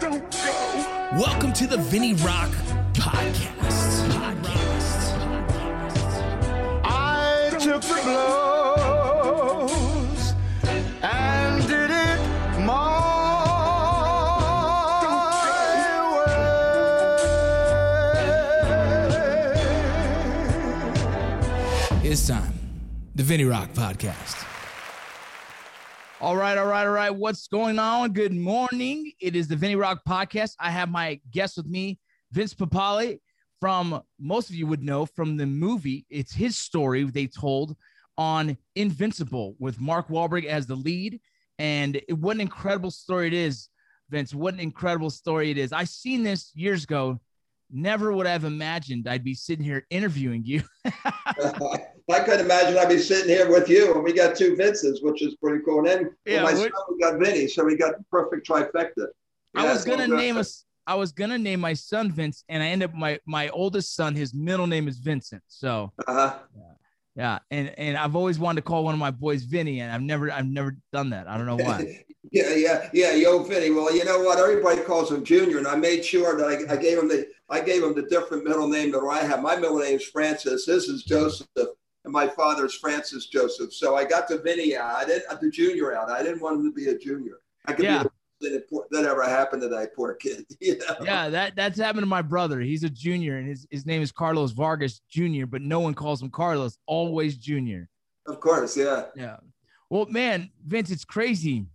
Don't go. Welcome to the Vinny Rock Podcast. I took the blows and did it my way. It's time. The Vinnie Rock Podcast. All right, all right, all right. What's going on? Good morning. It is the Vinny Rock Podcast. I have my guest with me, Vince Papale, from most of you would know from the movie. It's his story they told on Invincible with Mark Wahlberg as the lead. And what an incredible story it is, Vince. What an incredible story it is. I seen this years ago. Never would I have imagined I'd be sitting here interviewing you. I couldn't imagine I'd be sitting here with you, and we got two Vinces, which is pretty cool. And then Yeah, my son, we got Vinny, so we got the perfect trifecta. I was gonna so- name us. I was gonna name my son Vince, and I end up my my oldest son. His middle name is Vincent. So Uh-huh. yeah, and and I've always wanted to call one of my boys Vinny, and I've never I've never done that. I don't know why. Yeah, yeah, yeah. Yo, Vinny. Well, you know what? Everybody calls him Junior, and I made sure that I, I gave him the I gave him the different middle name that I have. My middle name is Francis. This is Joseph, and my father's Francis Joseph. So I got the Vinny out. I didn't uh, the Junior out. I didn't want him to be a junior. I could Yeah. be the, that, that ever happened to that poor kid. You know? yeah, that that's happened to my brother. He's a junior, and his his name is Carlos Vargas Jr., but no one calls him Carlos. Always Junior. Of course, yeah. Yeah. Well, man, Vince, it's crazy.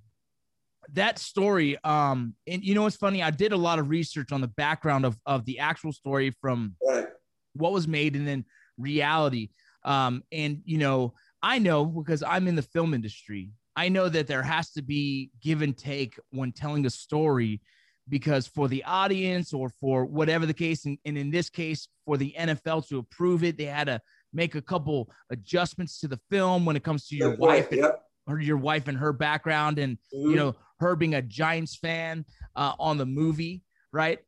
That story, um, and you know what's funny? I did a lot of research on the background of of the actual story from Right. what was made and then reality. Um, and you know, I know because I'm in the film industry, I know that there has to be give and take when telling a story because for the audience or for whatever the case, and, and in this case, for the NFL to approve it, they had to make a couple adjustments to the film when it comes to your wife point. and Yep. or your wife and her background and you Mhm. know her being a Giants fan uh, on the movie, right?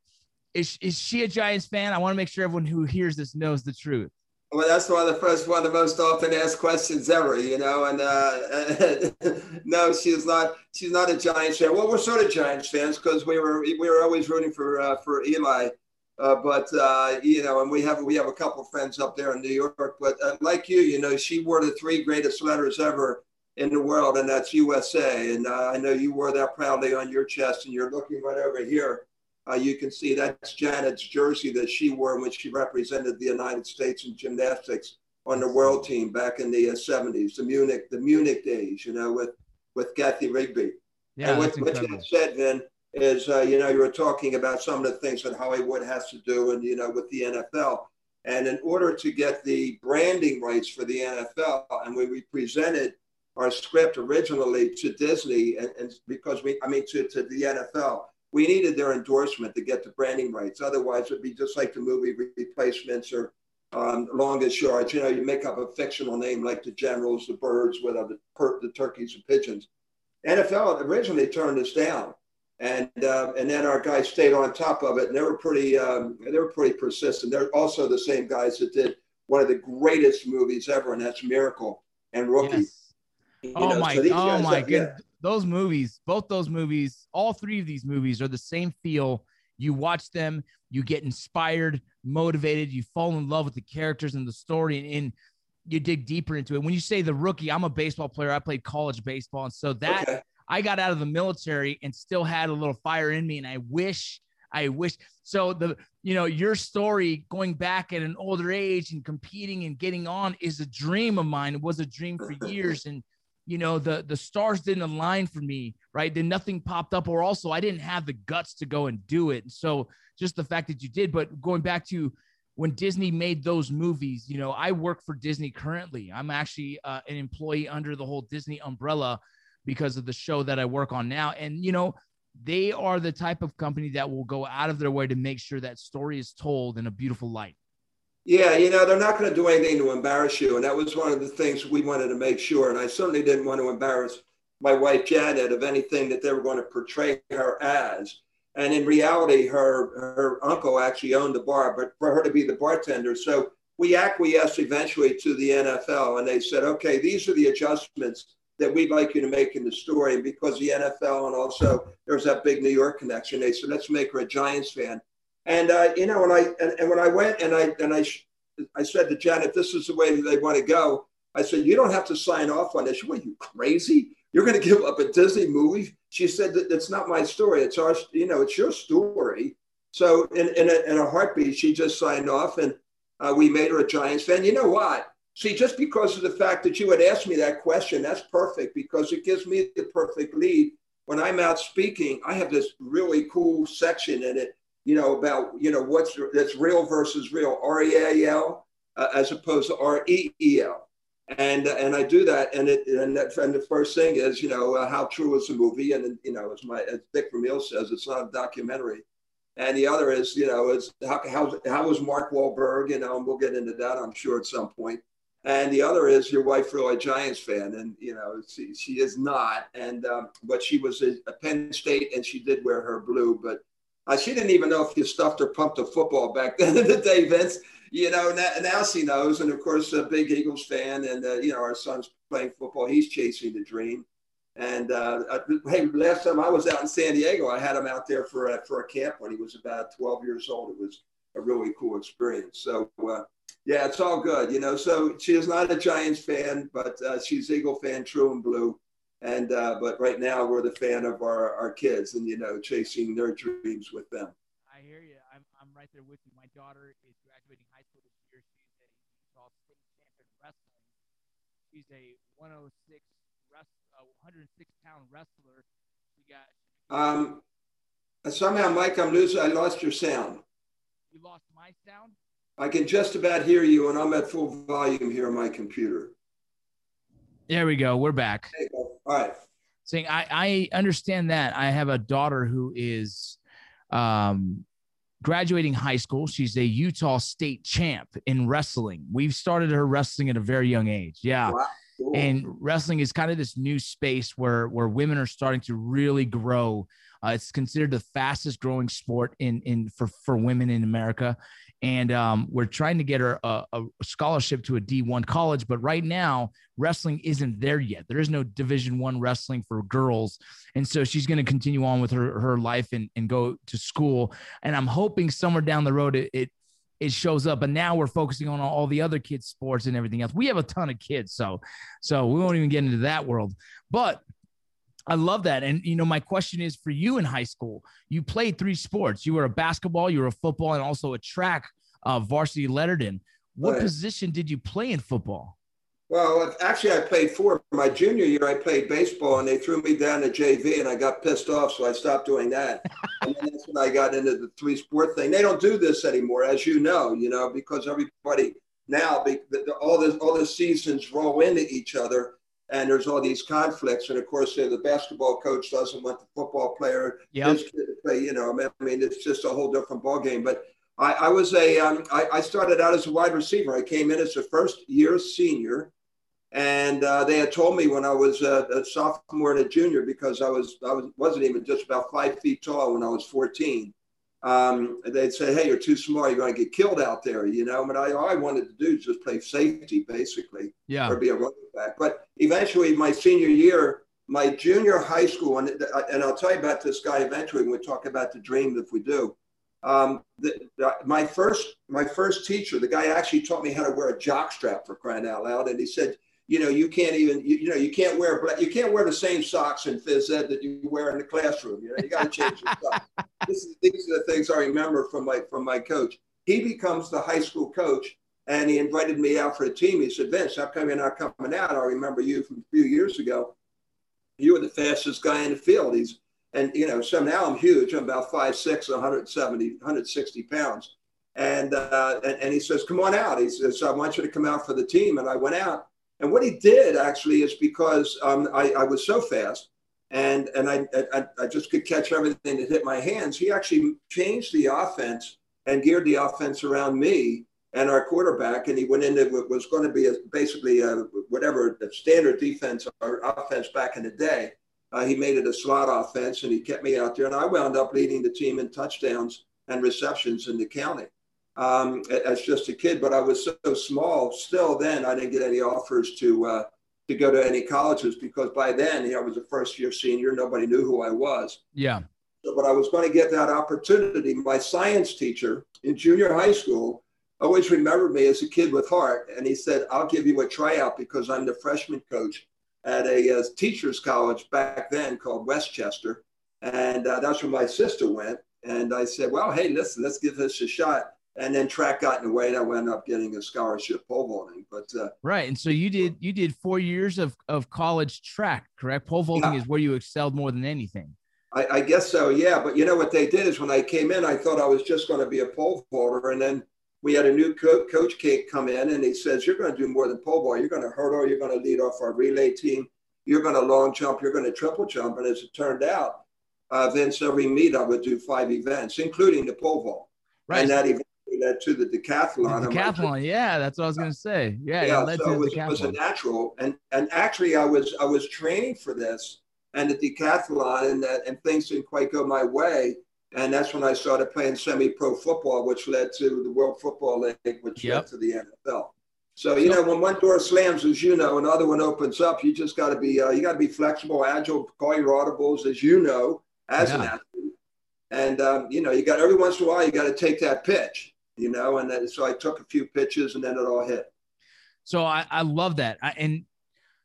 Is, is she a Giants fan? I want to make sure everyone who hears this knows the truth. Well, that's one of the first, one of the most often asked questions ever, you know. And uh, no, she's not. She's not a Giants fan. Well, we're sort of Giants fans because we were we were always rooting for uh, for Eli. Uh, but uh, you know, and we have we have a couple of friends up there in New York. But uh, like you, you know, she wore the three greatest letters ever in the world, and that's USA. And uh, I know you wore that proudly on your chest, and you're looking right over here. Uh, you can see that's Janet's jersey that she wore when she represented the United States in gymnastics on the world team back in the uh, 70s, the Munich, the Munich days, you know, with with Kathy Rigby. Yeah, and what, you said, Vin, is uh, you know you were talking about some of the things that Hollywood has to do, and you know with the NFL. And in order to get the branding rights for the NFL, and we, we presented our script originally to Disney, and, and because we, I mean, to, to the NFL, we needed their endorsement to get the branding rights. Otherwise, it'd be just like the movie replacements or um, longest yards. You know, you make up a fictional name like the Generals, the Birds, whatever, the, per, the Turkeys and Pigeons. NFL originally turned us down, and uh, and then our guys stayed on top of it, and they were pretty um, they were pretty persistent. They're also the same guys that did one of the greatest movies ever, and that's Miracle and Rookie. Yes. Oh know, my, so oh my have- yeah. god. Those movies, both those movies, all three of these movies are the same feel. You watch them, you get inspired, motivated, you fall in love with the characters and the story, and, and you dig deeper into it. When you say the rookie, I'm a baseball player. I played college baseball, and so that Okay. I got out of the military and still had a little fire in me. And I wish, I wish. So the, you know, your story going back at an older age and competing and getting on is a dream of mine. It was a dream for years. And, you know, the, the stars didn't align for me, right? Then nothing popped up or also I didn't have the guts to go and do it. And so just the fact that you did, but going back to when Disney made those movies, you know, I work for Disney currently. I'm actually uh, an employee under the whole Disney umbrella because of the show that I work on now. And, you know, they are the type of company that will go out of their way to make sure that story is told in a beautiful light. Yeah, you know, they're not going to do anything to embarrass you. And that was one of the things we wanted to make sure. And I certainly didn't want to embarrass my wife, Janet, of anything that they were going to portray her as. And in reality, her, her uncle actually owned the bar, but for her to be the bartender. So we acquiesced eventually to the NFL and they said, okay, these are the adjustments that we'd like you to make in the story. And because the NFL and also there's that big New York connection, they said, let's make her a Giants fan. And, uh, you know, when I, and, and, when I went and I, and I, I said to Janet, this is the way they want to go. I said, you don't have to sign off on this. What, are you crazy? You're going to give up a Disney movie? She said, that it's not my story. It's our, you know, it's your story. So in, in, a, in a heartbeat, she just signed off and uh, we made her a Giants fan. You know what? See, just because of the fact that you had asked me that question, that's perfect because it gives me the perfect lead. When I'm out speaking, I have this really cool section in it, you know, about, you know, what's that's real versus real, R E A L, uh, as opposed to R E E L. And, and I do that. And, it, and, that, and the first thing is, you know, uh, how true is the movie? And, you know, as, my, as Dick Vermeil says, it's not a documentary. And the other is, you know, is how, how, how was Mark Wahlberg? You know, and we'll get into that, I'm sure, at some point and the other is your wife really a Giants fan, and you know she, she is not. And um, but she was a, a, Penn State, and she did wear her blue, but uh, she didn't even know if you stuffed or pumped a football back then in the day, Vince. You know now, now she knows, and of course a big Eagles fan, and uh, you know our son's playing football. He's chasing the dream. And uh, I, hey, last time I was out in San Diego, I had him out there for a, for a camp when he was about 12 years old. It was a really cool experience. So uh, yeah, it's all good, you know. So she is not a Giants fan, but uh, she's Eagle fan, true and blue. And uh, but right now we're the fan of our, our kids, and you know, chasing their dreams with them. I hear you. I'm, I'm right there with you. My daughter is graduating high school this year. She's a Utah State champion wrestling. She's a 106 rest, uh, 106 pound wrestler. She got. Um, somehow, Mike, I'm losing. I lost your sound. You lost my sound. I can just about hear you, and I'm at full volume here on my computer. There we go. We're back. All right. Saying I, I understand that. I have a daughter who is um, graduating high school. She's a Utah State champ in wrestling. We've started her wrestling at a very young age. Yeah. Wow. Cool. And wrestling is kind of this new space where where women are starting to really grow. Uh, it's considered the fastest growing sport in in for for women in America and um, we're trying to get her a, a, scholarship to a D1 college. But right now, wrestling isn't there yet. There is no Division One wrestling for girls, and so she's going to continue on with her her life and, and go to school. And I'm hoping somewhere down the road it, it it shows up. But now we're focusing on all the other kids' sports and everything else. We have a ton of kids, so so we won't even get into that world. But I love that. And, you know, my question is for you in high school, you played three sports. You were a basketball, you were a football, and also a track uh, varsity lettered in. What right. position did you play in football? Well, actually, I played four. My junior year, I played baseball, and they threw me down to JV, and I got pissed off, so I stopped doing that. and then that's when I got into the three sport thing. They don't do this anymore, as you know, you know, because everybody now, all the all the seasons roll into each other, and there's all these conflicts. And of course, the basketball coach doesn't want the football player yep. to play. You know, I mean, it's just a whole different ball game. But I, I was a, um, I, I started out as a wide receiver. I came in as a first year senior, and uh, they had told me when I was a, a, sophomore and a junior because I was I was wasn't even just about five feet tall when I was 14. Um, they'd say, "Hey, you're too small. You're going to get killed out there." You know, but I all I wanted to do is just play safety, basically, yeah, or be a running back. But eventually, my senior year, my junior high school, and and I'll tell you about this guy eventually when we talk about the dream if we do. Um, the, the, my first my first teacher, the guy actually taught me how to wear a jock strap for crying out loud, and he said, you know, you can't even you, you know you can't wear black, you can't wear the same socks in phys ed that you wear in the classroom. You know, you got to change your. Is, these are the things I remember from my from my coach. He becomes the high school coach, and he invited me out for a team. He said, Vince, how come you're not coming out? I remember you from a few years ago. You were the fastest guy in the field. He's and, you know, so now I'm huge. I'm about 5'6", 170, 160 pounds. And, uh, and, and he says, come on out. He says, I want you to come out for the team. And I went out. And what he did actually is because um, I, I was so fast and, and I, I, I just could catch everything that hit my hands. He actually changed the offense and geared the offense around me and our quarterback. And he went into what was going to be a, basically a, whatever the standard defense or offense back in the day. Uh, he made it a slot offense, and he kept me out there. And I wound up leading the team in touchdowns and receptions in the county um, as just a kid. But I was so small. Still, then I didn't get any offers to uh, to go to any colleges because by then you know, I was a first year senior. Nobody knew who I was. Yeah. So, but I was going to get that opportunity. My science teacher in junior high school always remembered me as a kid with heart. And he said, I'll give you a tryout because I'm the freshman coach at a uh, teacher's college back then called West Chester. And uh, that's where my sister went. And I said, well, hey, listen, let's give this a shot. And then track got in the way, and I wound up getting a scholarship pole vaulting. But uh, right, and so you did you did four years of of college track, correct? Pole vaulting yeah. is where you excelled more than anything. I, I, guess so, yeah. But you know what they did is when I came in, I thought I was just going to be a pole vaulter, and then we had a new co- coach come in, and he says, "You're going to do more than pole vault. You're going to hurdle. You're going to lead off our relay team. You're going to long jump. You're going to triple jump." And as it turned out, uh, Vince, every meet I would do five events, including the pole vault. Right. And that event to the decathlon. The decathlon, yeah, that's what I was going to say. Yeah, yeah. It so it was, it was, a natural, and and actually, I was I was training for this and the decathlon, and that and things didn't quite go my way. And that's when I started playing semi-pro football, which led to the World Football League, which yep. led to the NFL. So you know, when one door slams, as you know, another one opens up. You just got to be uh, you got to be flexible, agile, call your audibles, as you know, as yeah. an athlete. And um, you know, you got every once in a while you got to take that pitch, you know. And then, so I took a few pitches, and then it all hit. So I, I love that. I, and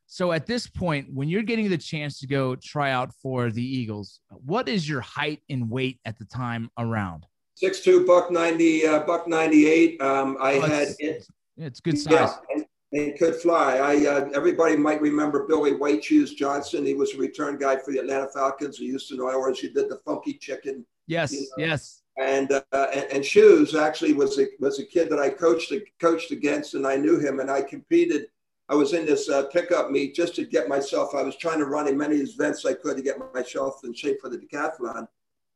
so at this point, when you're getting the chance to go try out for the Eagles, what is your height and weight at the time around? Six two, buck ninety, uh, buck ninety eight. Um, I oh, had it. It's good size. Yeah, and, and could fly. I uh, everybody might remember Billy White Shoes Johnson. He was a return guy for the Atlanta Falcons, the Houston Oilers. He did the funky chicken. Yes, you know? yes. And, uh, and, Shoes actually was a was a kid that I coached coached against, and I knew him, and I competed. I was in this uh, pickup meet just to get myself. I was trying to run as many events I could to get myself in shape for the decathlon,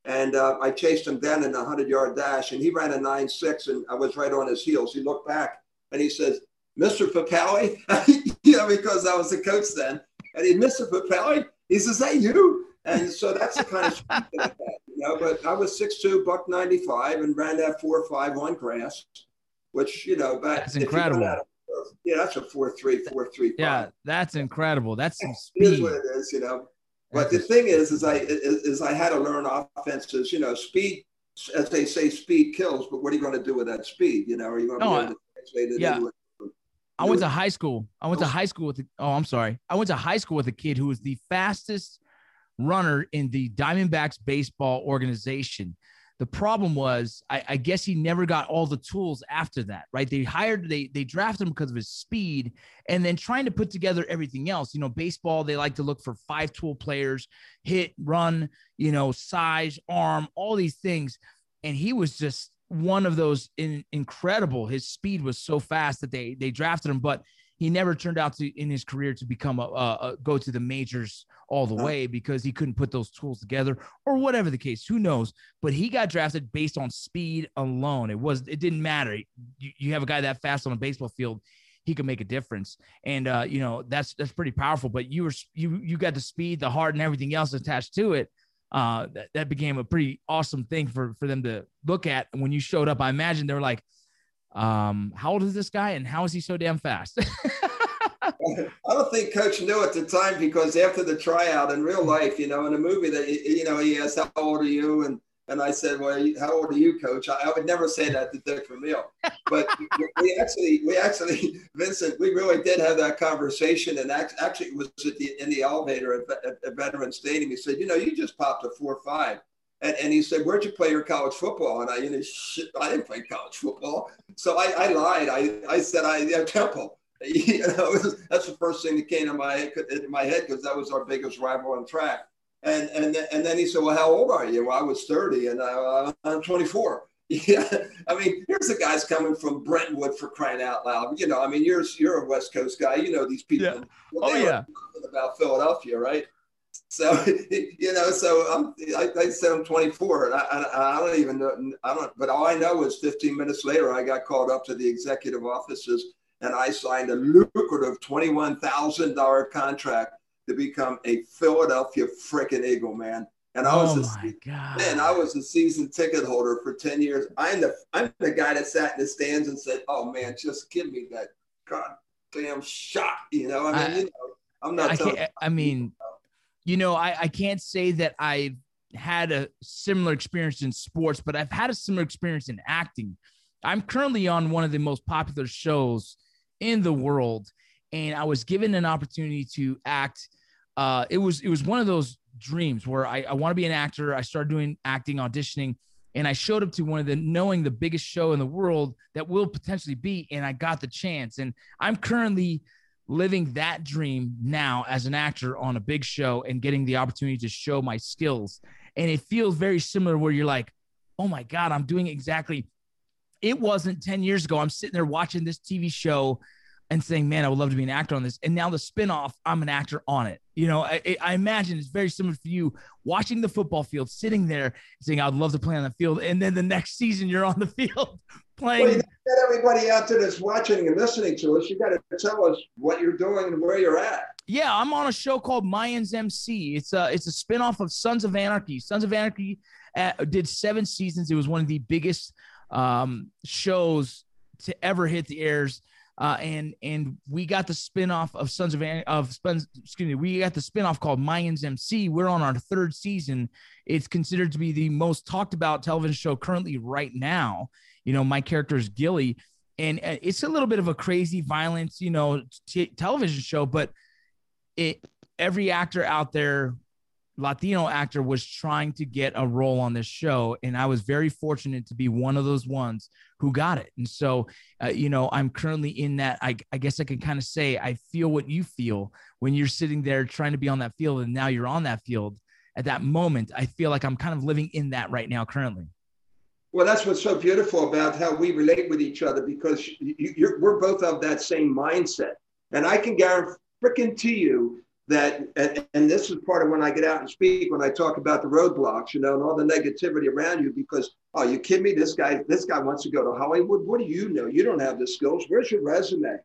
and uh, I chased him then in a hundred yard dash, and he ran a nine six, and I was right on his heels. He looked back and he says, Mr. Papale, you know, because I was the coach then. And he, Mr. Papale, he says, hey, you. And so that's the kind of that I had, you know. But I was 6'2", buck 95, and ran that 4'5 on grass, which, you know, back. That's incredible. yeah, that's a 4'3", 4'3". Yeah, that's incredible. That's some speed. It is what it is, you know. But the thing is, is I is, is I had to learn offenses. You know, speed, as they say, speed kills. But what are you going to do with that speed? You know, are you going to no, be able to translate it yeah. into I went to high school. I went to high school with. The, oh, I'm sorry. I went to high school with a kid who was the fastest runner in the Diamondbacks baseball organization. The problem was, I, I, guess he never got all the tools after that, right? They hired, they they drafted him because of his speed, and then trying to put together everything else. You know, baseball they like to look for five tool players, hit, run, you know, size, arm, all these things, and he was just one of those in, incredible. His speed was so fast that they they drafted him, but he never turned out to in his career to become a, a, a, go to the majors all the way because he couldn't put those tools together or whatever the case who knows? But he got drafted based on speed alone. It was it didn't matter. You, you have a guy that fast on a baseball field he could make a difference. And uh, you know that's that's pretty powerful but you were you you got the speed the heart and everything else attached to it. Uh, that, that became a pretty awesome thing for for them to look at. And when you showed up, I imagine they were like, um, "How old is this guy, and how is he so damn fast?" I don't think Coach knew at the time because after the tryout in real life, you know, in a movie that you know he asked, "How old are you?" and and I said, "Well, how old are you, Coach?" I, I would never say that to Dick Vermeil, but we actually, we actually, Vincent, we really did have that conversation, and actually, it was the, in the elevator at, at, at Veteran Stadium. He said, "You know, you just popped a four five. And, and he said, "Where'd you play your college football?" And I, you know, shit, I didn't play college football. So I, I lied. I, I said I at Temple. You know, that's the first thing that came to my in my head because that was our biggest rival on track. And and and then he said, "Well, how old are you?" Well, I was 30, and I, I'm 24. Yeah, I mean, here's the guys coming from Brentwood for crying out loud. You know, I mean, you're you're a West Coast guy. You know these people. Yeah. Well, oh yeah. About Philadelphia, right? So you know, so I'm, I, I said I'm 24, and I, I, I, don't even know. I don't. But all I know is 15 minutes later, I got called up to the executive offices, and I signed a lucrative $21,000 contract to become a Philadelphia freaking Eagle, man. And I was oh God. man, I was a season ticket holder for 10 years. I'm the I'm the guy that sat in the stands and said, Oh man, just give me that goddamn shot. You know, I mean, I, you know. I'm not. I, I mean, you know, I, I can't say that I've had a similar experience in sports, but I've had a similar experience in acting. I'm currently on one of the most popular shows in the world, and I was given an opportunity to act. Uh, it was it was one of those dreams where I, I want to be an actor. I started doing acting, auditioning, and I showed up to one of the knowing the biggest show in the world that will potentially be, and I got the chance. And I'm currently living that dream now as an actor on a big show and getting the opportunity to show my skills. And it feels very similar where you're like, oh my God, I'm doing exactly. It wasn't 10 years ago. I'm sitting there watching this TV show and saying, man, I would love to be an actor on this. And now the spinoff, I'm an actor on it. You know, I, I imagine it's very similar for you watching the football field, sitting there saying, I'd love to play on the field. And then the next season, you're on the field playing. Get everybody out there that's watching and listening to us. You got to tell us what you're doing and where you're at. Yeah, I'm on a show called Mayans MC. It's a it's a spinoff of Sons of Anarchy. Sons of Anarchy uh, did seven seasons. It was one of the biggest um, shows to ever hit the airs. Uh, and and we got the spinoff of Sons of An- of excuse me, we got the spinoff called Mayans MC. We're on our third season. It's considered to be the most talked about television show currently right now. You know, my character is Gilly, and uh, it's a little bit of a crazy, violence, you know, t- television show. But it every actor out there, Latino actor, was trying to get a role on this show, and I was very fortunate to be one of those ones who got it. And so, uh, you know, I'm currently in that. I, I guess I can kind of say I feel what you feel when you're sitting there trying to be on that field, and now you're on that field. At that moment, I feel like I'm kind of living in that right now, currently. Well, that's what's so beautiful about how we relate with each other because you, we're both of that same mindset. And I can guarantee you that, and, and, this is part of when I get out and speak, when I talk about the roadblocks, you know, and all the negativity around you, because, oh, you kidding me? This guy, this guy wants to go to Hollywood. What do you know? You don't have the skills. Where's your resume?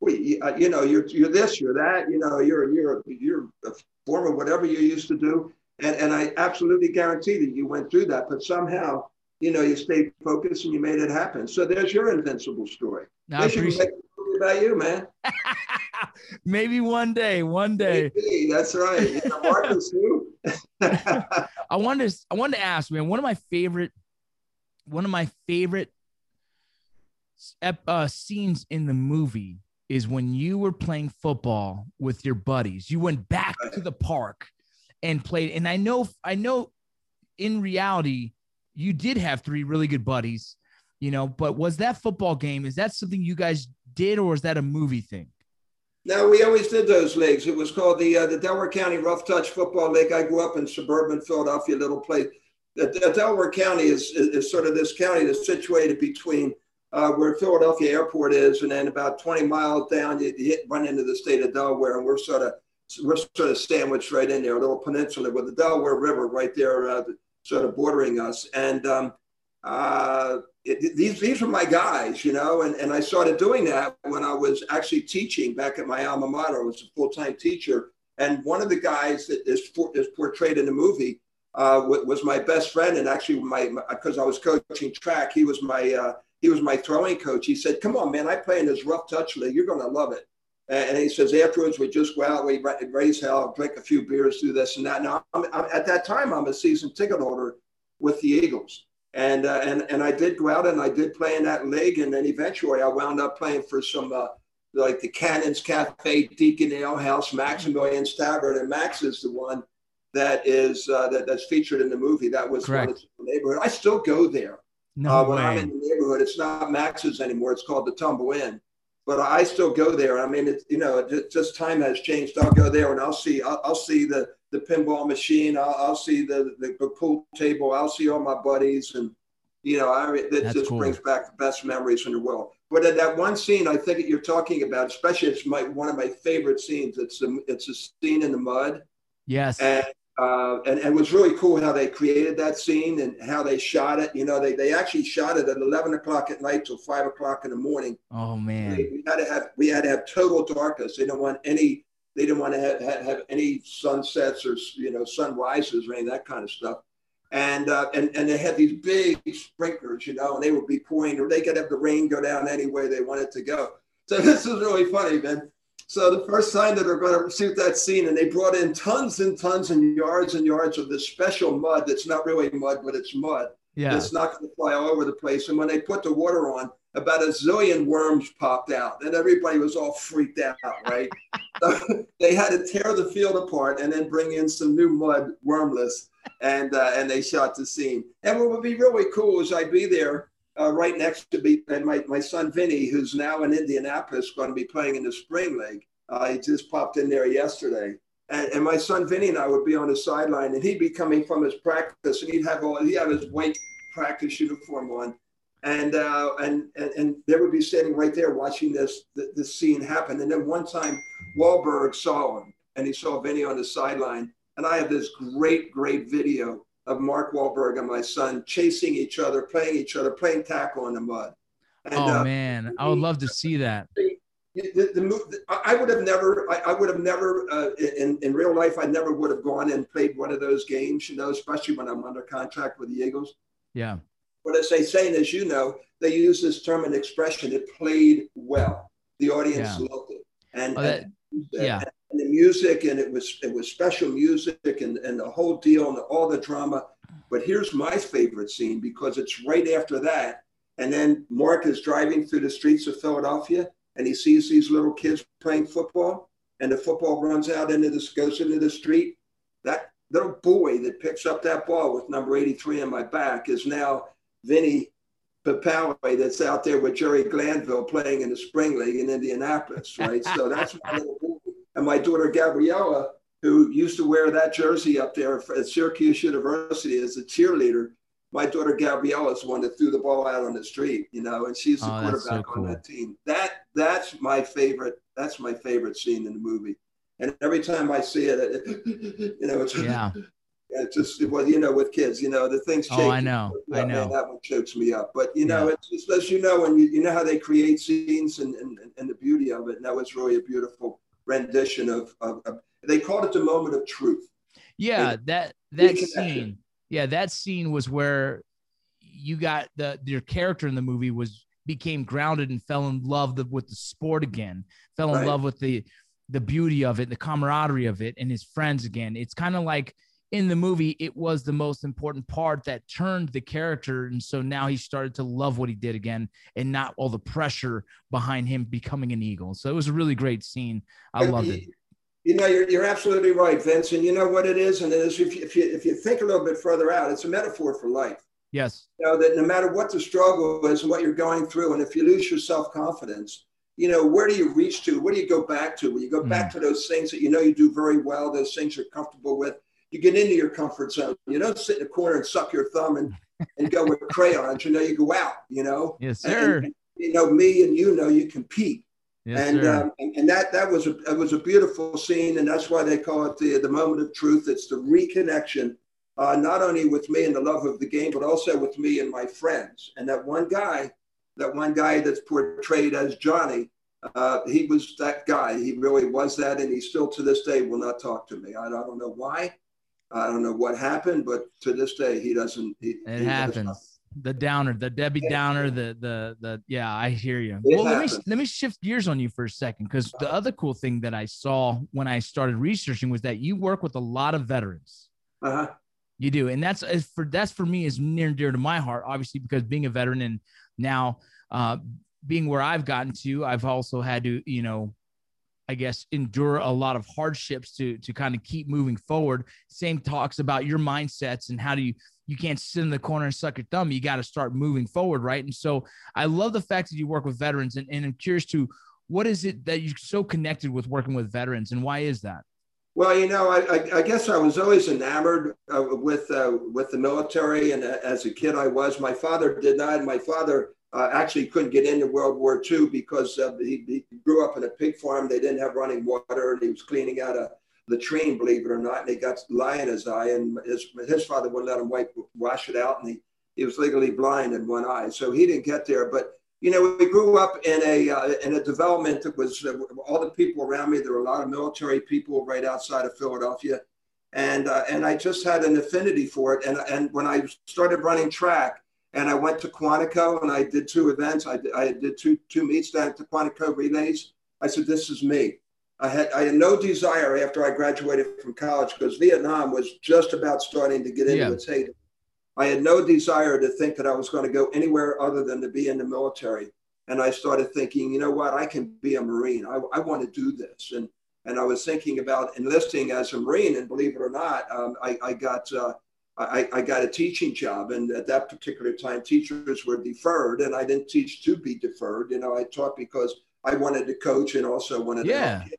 Well, you, uh, you know, you're, you're this, you're that, you know, you're, you're, you're a former whatever you used to do. And, and I absolutely guarantee that you went through that, but somehow you know, you stayed focused and you made it happen. So there's your invincible story. I appreciate about you, man. Maybe one day, one day. Maybe, that's right. You know, Marcus too. I wanted to, I wanted to ask, man. One of my favorite, one of my favorite uh, scenes in the movie is when you were playing football with your buddies. You went back to the park and played. And I know, I know, in reality, you did have three really good buddies, you know, but was that football game, is that something you guys did or is that a movie thing? No, we always did those leagues. It was called the uh, the Delaware County Rough Touch Football League. I grew up in suburban Philadelphia, little place. The, the Delaware County is, is, is, sort of this county that's situated between uh, where Philadelphia Airport is, and then about 20 miles down, you, you run into the state of Delaware, and we're sort of we're sort of sandwiched right in there, a little peninsula with the Delaware River right there, uh, sort of bordering us. And um, uh, it, these these were my guys, you know, and, and I started doing that when I was actually teaching back at my alma mater. I was a full time teacher, and one of the guys that is, for, is portrayed in the movie uh, was my best friend, and actually my because I was coaching track, he was my uh, he was my throwing coach. He said, "Come on, man, I play in this rough touch league. You're going to love it." And he says, afterwards, we just go out, we raise hell, drink a few beers, do this and that. Now, I'm, I'm, at that time, I'm a season ticket holder with the Eagles. And, uh, and, and I did go out and I did play in that league. And then eventually I wound up playing for some, uh, like the Cannons Cafe, Deacon Ale House, Maximilian Tavern. And Max is the one that is uh, that, that's featured in the movie. That was Correct. the neighborhood. I still go there. No uh, when way. I'm in the neighborhood, it's not Max's anymore. It's called the Tumble Inn but I still go there. I mean, it's you know, just time has changed. I'll go there and I'll see, I'll, I'll see the the pinball machine. I'll, I'll see the, the, the pool table. I'll see all my buddies, and you know, I it just cool. brings back the best memories in the world. But at that one scene, I think you're talking about, especially it's my one of my favorite scenes. It's a, it's a scene in the mud. Yes. And uh, and, and it was really cool how they created that scene and how they shot it. You know, they, they actually shot it at 11 o'clock at night till five o'clock in the morning. Oh man. We, we had to have, we had to have total darkness. They didn't want any, they didn't want to have, have, have any sunsets or, you know, sunrises or any that kind of stuff. And, uh, and, and they had these big sprinklers, you know, and they would be pouring or they could have the rain go down any way they wanted to go. So this is really funny, man. So the first time that they're going to shoot that scene, and they brought in tons and tons and yards and yards of this special mud that's not really mud, but it's mud. Yeah. It's not going to fly all over the place. And when they put the water on, about a zillion worms popped out, and everybody was all freaked out, right? so they had to tear the field apart and then bring in some new mud, wormless, and uh, and they shot the scene. And what would be really cool is I'd be there uh, right next to me, and my, my son Vinny, who's now in Indianapolis, going to be playing in the spring league. Uh, he just popped in there yesterday. And, and my son Vinny and I would be on the sideline, and he'd be coming from his practice, and he'd have all he'd have his white practice uniform on, and uh, and, and and they would be standing right there watching this this scene happen. And then one time, Wahlberg saw him, and he saw Vinny on the sideline, and I have this great great video of Mark Wahlberg and my son chasing each other, playing each other, playing tackle in the mud. And, oh uh, man, I would love to see that. The, the, the, I would have never, I, I would have never, uh, in, in real life, I never would have gone and played one of those games, you know, especially when I'm under contract with the Eagles. Yeah. But as they say, and as you know, they use this term and expression, it played well. The audience yeah. loved it. And, oh, that, and, yeah. And music, and it was it was special music and, and the whole deal and all the drama. But here's my favorite scene because it's right after that. And then Mark is driving through the streets of Philadelphia and he sees these little kids playing football, and the football runs out into this goes into the street. That little boy that picks up that ball with number 83 on my back is now Vinny Papale that's out there with Jerry Glanville playing in the spring league in Indianapolis, right? so that's my little boy. And my daughter Gabriella, who used to wear that jersey up there at Syracuse University as a cheerleader, my daughter Gabriella is the one that threw the ball out on the street, you know, and she's the oh, quarterback so cool. on that team. That that's my favorite. That's my favorite scene in the movie. And every time I see it, it you know, it's yeah. It's just well, you know, with kids, you know, the things. Oh, I know, I know. Man, that one chokes me up. But you know, yeah. it's just as you know, and you, you know how they create scenes and, and and the beauty of it, and that was really a beautiful rendition of, of, of they called it the moment of truth. Yeah, that that scene. Yeah, that scene was where you got the your character in the movie was became grounded and fell in love with the sport again, fell in right. love with the the beauty of it, the camaraderie of it, and his friends again. It's kind of like in the movie, it was the most important part that turned the character. And so now he started to love what he did again and not all the pressure behind him becoming an Eagle. So it was a really great scene. I loved it. You know, you're, you're absolutely right, Vince. And you know what it is? And it is if you, if you, if you think a little bit further out, it's a metaphor for life. Yes. You know, that no matter what the struggle is and what you're going through, and if you lose your self confidence, you know, where do you reach to? Where do you go back to? When you go mm. back to those things that you know you do very well, those things you're comfortable with, you get into your comfort zone. You don't sit in a corner and suck your thumb and, and go with crayons. You know, you go out, you know. Yes, sir. And, and, you know, me and you know you compete. Yes, and, um, and, that that was a it was a beautiful scene, and that's why they call it the the moment of truth. It's the reconnection, uh, not only with me and the love of the game, but also with me and my friends. And that one guy that one guy that's portrayed as Johnny, uh, he was that guy. He really was that, and he still to this day will not talk to me. I, I don't know why. I don't know what happened, but to this day he doesn't. He, it he happens. The downer, the Debbie Downer, the the the yeah, I hear you. It well, happens. let me let me shift gears on you for a second because the other cool thing that I saw when I started researching was that you work with a lot of veterans. Uh huh. You do, and that's for that's for me is near and dear to my heart, obviously because being a veteran and now uh, being where I've gotten to, I've also had to, you know, I guess endure a lot of hardships to to kind of keep moving forward. Same talks about your mindsets and how do you you can't sit in the corner and suck your thumb. You got to start moving forward, right? And so I love the fact that you work with veterans, and, and I'm curious to what is it that you're so connected with working with veterans, and why is that? Well, you know, I, I, guess I was always enamored uh, with uh, with the military, and uh, as a kid, I was. My father did not. My father uh, actually couldn't get into World War II because uh, he, he, grew up in a pig farm. They didn't have running water, and he was cleaning out a latrine, believe it or not, and he got lye in his eye, and his, his father wouldn't let him wipe, wash it out, and he, he was legally blind in one eye, so he didn't get there. But you know, we grew up in a uh, in a development that was uh, all the people around me. There were a lot of military people right outside of Philadelphia, and uh, and I just had an affinity for it. And and when I started running track, and I went to Quantico and I did two events. I did, I did two two meets down at the Quantico relays. I said, "This is me." I had I had no desire after I graduated from college because Vietnam was just about starting to get into yeah. its heyday. I had no desire to think that I was going to go anywhere other than to be in the military. And I started thinking, you know what, I can be a Marine. I, I want to do this. And and I was thinking about enlisting as a Marine. And believe it or not, um, I, I, got uh, I, I, got a teaching job. And at that particular time, teachers were deferred, and I didn't teach to be deferred. You know, I taught because I wanted to coach and also wanted yeah. to help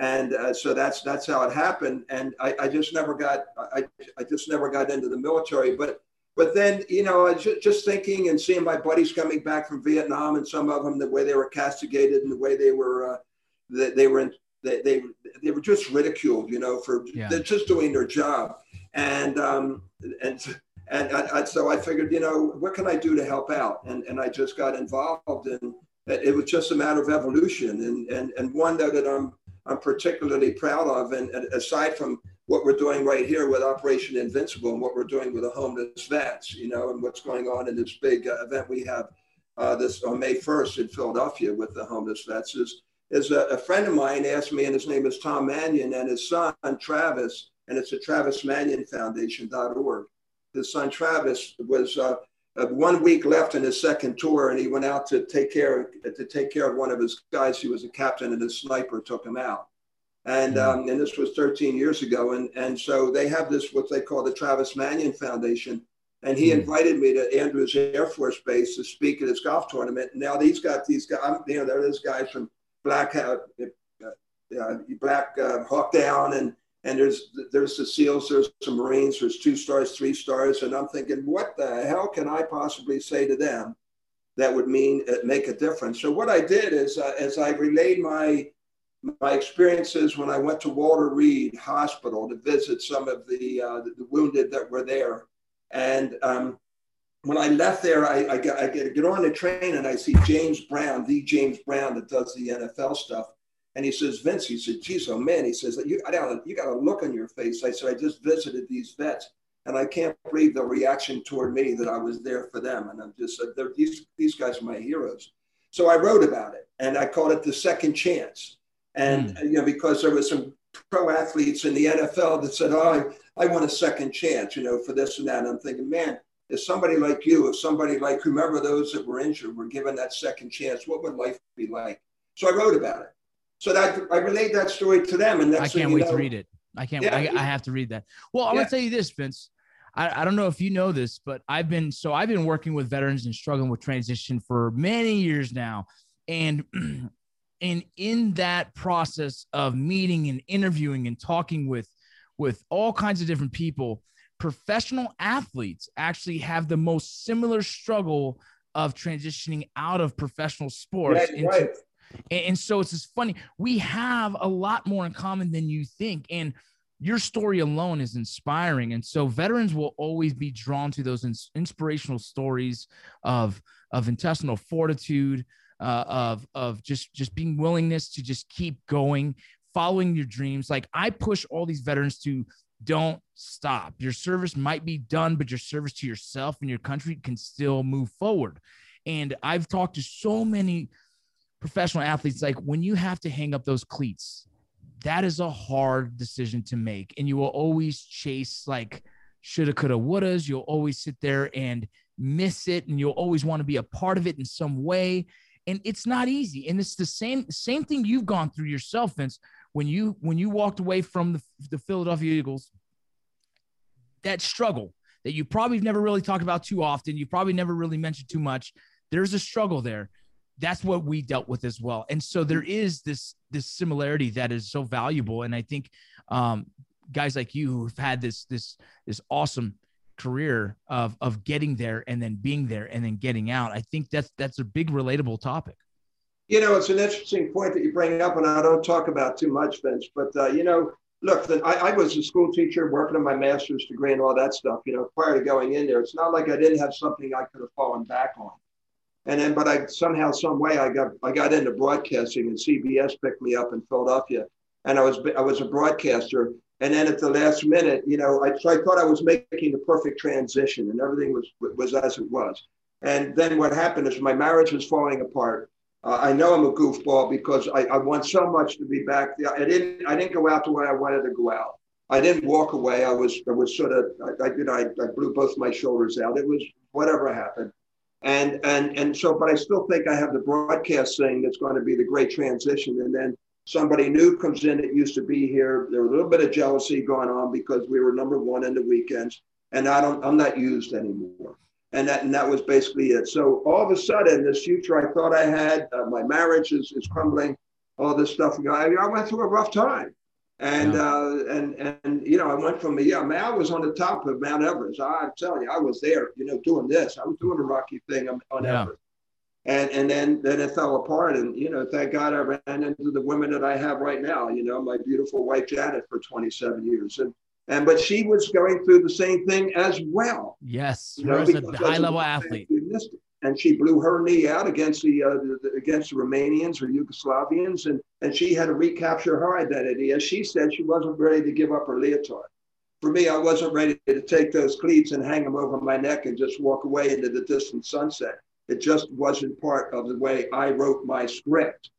and uh, so that's that's how it happened and I, I, just never got I, I just never got into the military but but then you know I just, just thinking and seeing my buddies coming back from Vietnam and some of them the way they were castigated and the way they were uh, they, they were in, they, they they were just ridiculed you know for yeah. they're just doing their job and um and and I, I, so I figured you know what can I do to help out and and I just got involved and it was just a matter of evolution and and and one that, that I'm I'm particularly proud of. And, and, aside from what we're doing right here with Operation Invincible and what we're doing with the homeless vets, you know, and what's going on in this big uh, event we have uh, this on May 1st in Philadelphia with the homeless vets is, is a, a, friend of mine asked me, and his name is Tom Manion, and his son Travis, and it's a Travis Manion Foundation.org. His son Travis was uh, uh, one week left in his second tour, and he went out to take care of, to take care of one of his guys. He was a captain, and a sniper took him out. And mm-hmm. um, and this was 13 years ago, and and so they have this what they call the Travis Manion Foundation, and he mm-hmm. invited me to Andrews Air Force Base to speak at his golf tournament. Now these got these guys, I'm, you know, there's guys from Black uh, uh, Black uh, Hawk Down and and there's there's the SEALs, there's some Marines, there's two stars, three stars, and I'm thinking, what the hell can I possibly say to them that would mean uh, make a difference? So what I did is, uh, as I relayed my my experiences when I went to Walter Reed Hospital to visit some of the uh, the, wounded that were there, and um, when I left there, I, I, got, I get, get on the train and I see James Brown, the James Brown that does the NFL stuff and he says, Vince, he said, geez, oh man, he says, you, I got you got a look on your face. I said, I just visited these vets and I can't believe the reaction toward me that I was there for them. And I'm just, these, these guys are my heroes. So I wrote about it and I called it the second chance. And, mm. you know, because there was some pro athletes in the NFL that said, oh, I, I want a second chance, you know, for this and that. And I'm thinking, man, if somebody like you, if somebody like whomever those that were injured were given that second chance, what would life be like? So I wrote about it. So that I relate that story to them, and that's I can't wait know, to read it. I can't. Yeah, I, I, have to read that. Well, I'm yeah. gonna tell you this, Vince. I, I don't know if you know this, but I've been so I've been working with veterans and struggling with transition for many years now, and and in that process of meeting and interviewing and talking with with all kinds of different people, professional athletes actually have the most similar struggle of transitioning out of professional sports into, right. And, and so it's just funny. We have a lot more in common than you think. And your story alone is inspiring. And so veterans will always be drawn to those ins- inspirational stories of, of intestinal fortitude, uh, of, of just, just being willingness to just keep going, following your dreams. Like I push all these veterans to don't stop. Your service might be done, but your service to yourself and your country can still move forward. And I've talked to so many professional athletes, like when you have to hang up those cleats, that is a hard decision to make. And you will always chase like shoulda, coulda, wouldas. You'll always sit there and miss it, and you'll always want to be a part of it in some way. And it's not easy. And it's the same same thing you've gone through yourself, Vince. When you when you walked away from the, the Philadelphia Eagles, that struggle that you probably never really talked about too often, you probably never really mentioned too much. There's a struggle there that's what we dealt with as well. And so there is this this similarity that is so valuable. And i think um, guys like you who've had this this this awesome career of of getting there and then being there and then getting out i think that's that's a big relatable topic. You know it's an interesting point that you bring up and i don't talk about too much vince but uh, you know look the, I, I was a school teacher working on my master's degree and all that stuff you know prior to going in there. It's not like i didn't have something i could have fallen back on and then, but I somehow, some way, I got I got into broadcasting, and CBS picked me up in Philadelphia, and I was I was a broadcaster. And then at the last minute, you know, I, so I thought I was making the perfect transition, and everything was was as it was. And then what happened is my marriage was falling apart. Uh, I know I'm a goofball because I, I want so much to be back. I didn't. I didn't go out the way I wanted to go out. I didn't walk away. I was. I was sort of. I, I you know. I, I blew both my shoulders out. It was whatever happened, and and and so. But I still think I have the broadcast thing that's going to be the great transition. And then somebody new comes in that used to be here. There was a little bit of jealousy going on because we were number one in the weekends, and I don't. I'm not used anymore and that and that was basically it. So all of a sudden, this future I thought I had, uh, my marriage is, is crumbling, all this stuff. I, I went through a rough time, and yeah. uh, and and you know, I went from yeah, man, I was on the top of Mount Everest. I'm telling you, I was there, you know, doing this. I was doing a rocky thing on, yeah. Everest. And, and then then it fell apart and you know thank God I ran into the women that I have right now you know my beautiful wife Janet for 27 years and and but she was going through the same thing as well. Yes, you know, a high level athlete. And she blew her knee out against the, uh, the, against the Romanians or Yugoslavians, and and she had to recapture her identity. And she said, she wasn't ready to give up her leotard. For me, I wasn't ready to take those cleats and hang them over my neck and just walk away into the distant sunset. It just wasn't part of the way I wrote my script.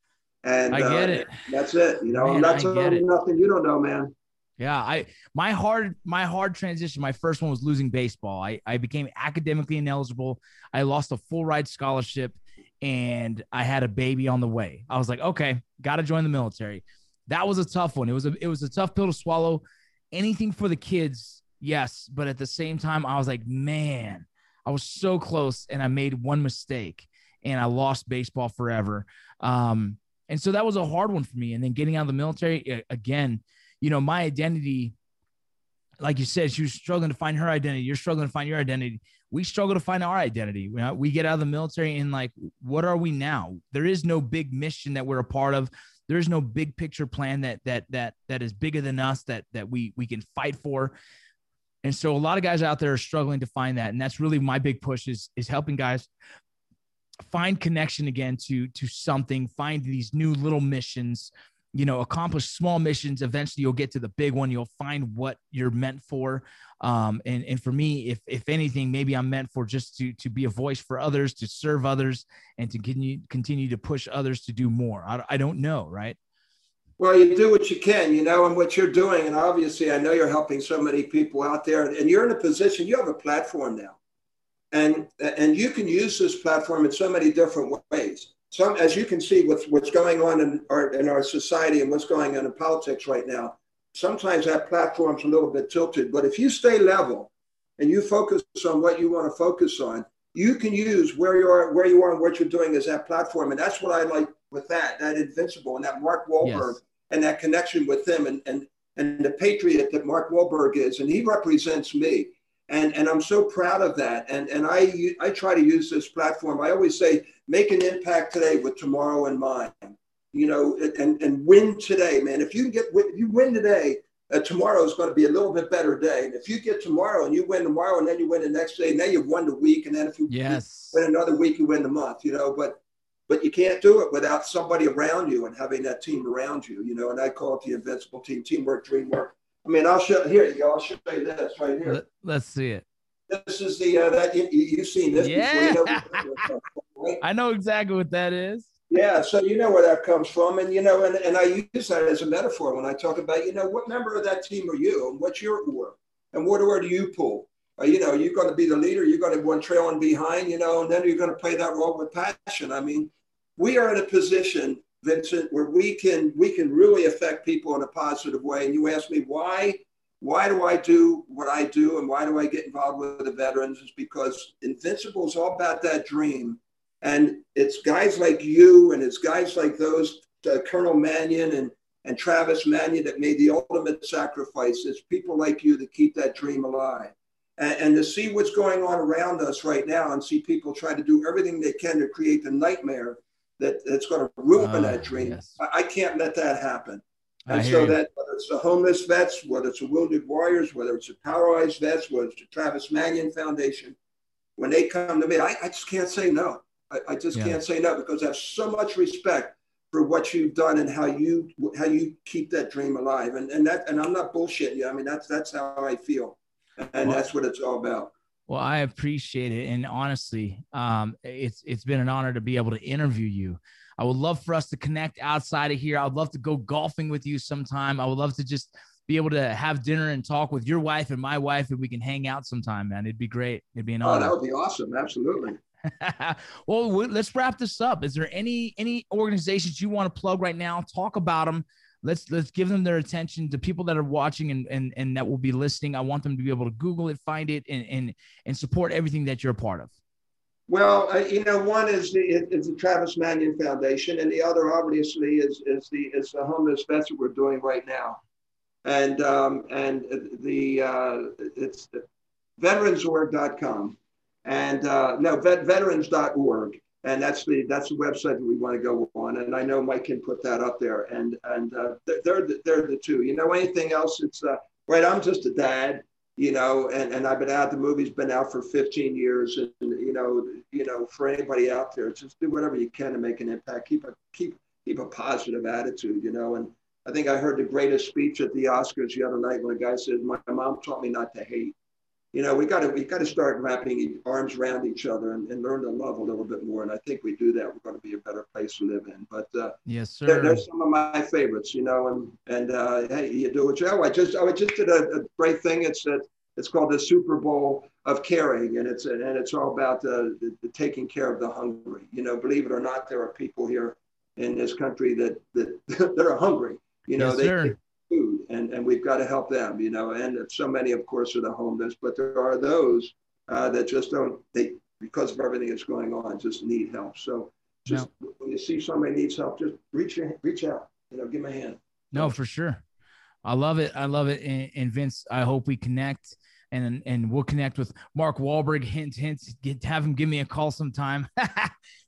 And I get uh, it. That's it. You know, man, I'm not nothing you don't know, man. Yeah, I my hard my hard transition. My first one was losing baseball. I I became academically ineligible. I lost a full ride scholarship, and I had a baby on the way. I was like, okay, got to join the military. That was a tough one. It was a it was a tough pill to swallow. Anything for the kids, yes, but at the same time, I was like, man, I was so close, and I made one mistake, and I lost baseball forever. Um, and so that was a hard one for me. And then getting out of the military again you know, my identity, like you said, she was struggling to find her identity. You're struggling to find your identity. We struggle to find our identity. Uh, we get out of the military and like, what are we now? There is no big mission that we're a part of. There is no big picture plan that that that that is bigger than us that that we we can fight for. And so a lot of guys out there are struggling to find that. And that's really my big push is is helping guys find connection again to to something, find these new little missions you know accomplish small missions eventually you'll get to the big one. You'll find what you're meant for. Um, and and for me if if anything maybe i'm meant for just to to be a voice for others to serve others and to continue continue to push others to do more. I, I don't know right? Well you do what you can you know and what you're doing. And obviously i know you're helping so many people out there and you're in a position you have a platform now. And and you can use this platform in so many different ways some, as you can see, with what's going on in our in our society and what's going on in politics right now, sometimes that platform's a little bit tilted. But if you stay level and you focus on what you want to focus on, you can use where you are, where you are, and what you're doing as that platform. And that's what I like with that, that invincible and that Mark Wahlberg yes. and that connection with them and and and the patriot that Mark Wahlberg is, and he represents me and and I'm so proud of that. And and I I try to use this platform. I always say make an impact today with tomorrow in mind. You know, and and win today, man. If you get if you win today, uh, tomorrow is going to be a little bit better day. And if you get tomorrow and you win tomorrow and then you win the next day, now you've won the week. And then if you yes. win another week, you win the month. You know, but but you can't do it without somebody around you and having that team around you. You know, and I call it the invincible team, teamwork, dream work I mean, I'll show here you go. I'll show you this right here. Let's see it. This is the uh, that you, you've seen this yeah. before. right? I know exactly what that is. Yeah, so you know where that comes from, and you know, and, and I use that as a metaphor when I talk about, you know, what member of that team are you, and what's your oar, and what oar do you pull? Uh, you know, you're going to be the leader, you're going to one trailing behind, you know, and then you're going to play that role with passion. I mean, we are in a position Vincent, where we can we can really affect people in a positive way. And you ask me why why do I do what I do and why do I get involved with the veterans? Is because Invincible is all about that dream. And it's guys like you and it's guys like those, uh, Colonel Manion and, and Travis Manion that made the ultimate sacrifice. It's people like you that keep that dream alive. And, and to see what's going on around us right now and see people try to do everything they can to create the nightmare that that's going to ruin uh, that dream. Yes. I, I, can't let that happen. And so you. that whether it's the homeless vets, whether it's the wounded warriors, whether it's the paralyzed vets, whether it's the Travis Manion Foundation, when they come to me, I, I just can't say no. I, I just yeah. can't say no because I have so much respect for what you've done and how you how you keep that dream alive. And and that and I'm not bullshitting you. I mean that's that's how I feel, and well, that's what it's all about. Well, I appreciate it, and honestly, um, it's it's been an honor to be able to interview you. I would love for us to connect outside of here. I would love to go golfing with you sometime. I would love to just be able to have dinner and talk with your wife and my wife, and we can hang out sometime, man. It'd be great. It'd be an honor. Oh, that would be awesome. Absolutely. well, let's wrap this up. Is there any any organizations you want to plug right now? Talk about them. Let's let's give them their attention. The people that are watching and and and that will be listening, I want them to be able to Google it, find it, and and and support everything that you're a part of. Well, uh, you know, one is the is the Travis Manion Foundation, and the other obviously is is the is the homeless vets that we're doing right now, and um, and the uh, it's veteransorg.com and uh, no vet, veterans.org and that's the that's the website that we want to go on and i know mike can put that up there and and uh, they're the, they're the two. You know anything else it's uh, right i'm just a dad you know and, and i've been out the movie's been out for 15 years and you know you know for anybody out there just do whatever you can to make an impact keep a keep keep a positive attitude you know and i think i heard the greatest speech at the oscars the other night when a guy said my mom taught me not to hate you know, we got to we got to start wrapping arms around each other and, and, learn to love a little bit more. And I think we do that, we're going to be a better place to live in. But uh, yes, sir. They're, they're, some of my favorites, you know. And and uh, hey, you do what you. Oh, I just I just did a, a great thing. It's a, it's called the Super Bowl of Caring, and it's and it's all about the, the, the taking care of the hungry. You know, believe it or not, there are people here in this country that that that are hungry. You know, yes, they, sir food, and, and we've got to help them, you know. And so many, of course, are the homeless, but there are those uh, that just don't, they, because of everything that's going on, just need help. So just no. when you see somebody needs help, just reach your, reach out, you know, give them a hand. No, for sure. I love it. I love it. And, and Vince, I hope we connect and and we'll connect with Mark Wahlberg. Hint, hint. Get have him give me a call sometime. no,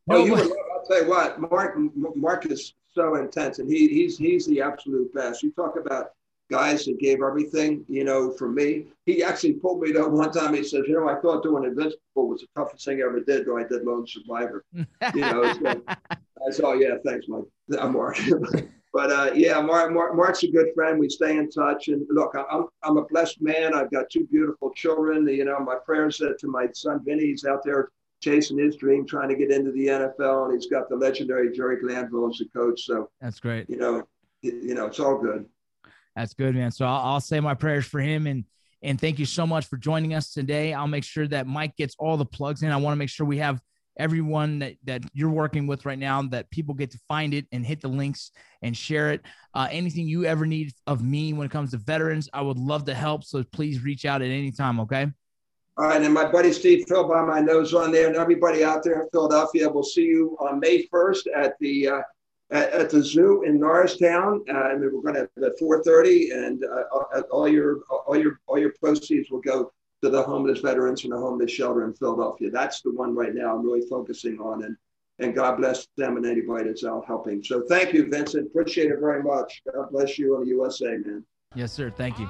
oh, you would, I'll tell you what, Mark. Mark is so intense, and he he's he's the absolute best. You talk about guys that gave everything, you know, for me. He actually pulled me to one time. He says, you know, I thought doing Invincible was the toughest thing I ever did, though I did Lone Survivor. you know, so I saw, yeah, thanks, Mike. I'm Mark. but uh, yeah, Mark, Mark, Mark's a good friend. We stay in touch. And look, I'm, I'm a blessed man. I've got two beautiful children. You know, my prayers to my son Vinny. He's out there chasing his dream, trying to get into the NFL, and he's got the legendary Jerry Glanville as the coach. So that's great. You know, you know, it's all good. That's good, man. So I'll, I'll say my prayers for him and and thank you so much for joining us today. I'll make sure that Mike gets all the plugs in. I want to make sure we have everyone that, that you're working with right now that people get to find it and hit the links and share it uh, anything you ever need of me when it comes to veterans i would love to help so please reach out at any time okay all right, and my buddy Steve Phil by my nose on there, and everybody out there in Philadelphia, we'll see you on May 1st at the uh, at, at, the zoo in Norristown, uh, and we're going to have at 4:30, and uh, all your all your all your proceeds will go to the homeless veterans and the homeless shelter in Philadelphia. That's the one right now I'm really focusing on, and and God bless them and anybody that's out helping. So thank you, Vincent. Appreciate it very much. God bless you on the USA, man. Yes, sir. Thank you.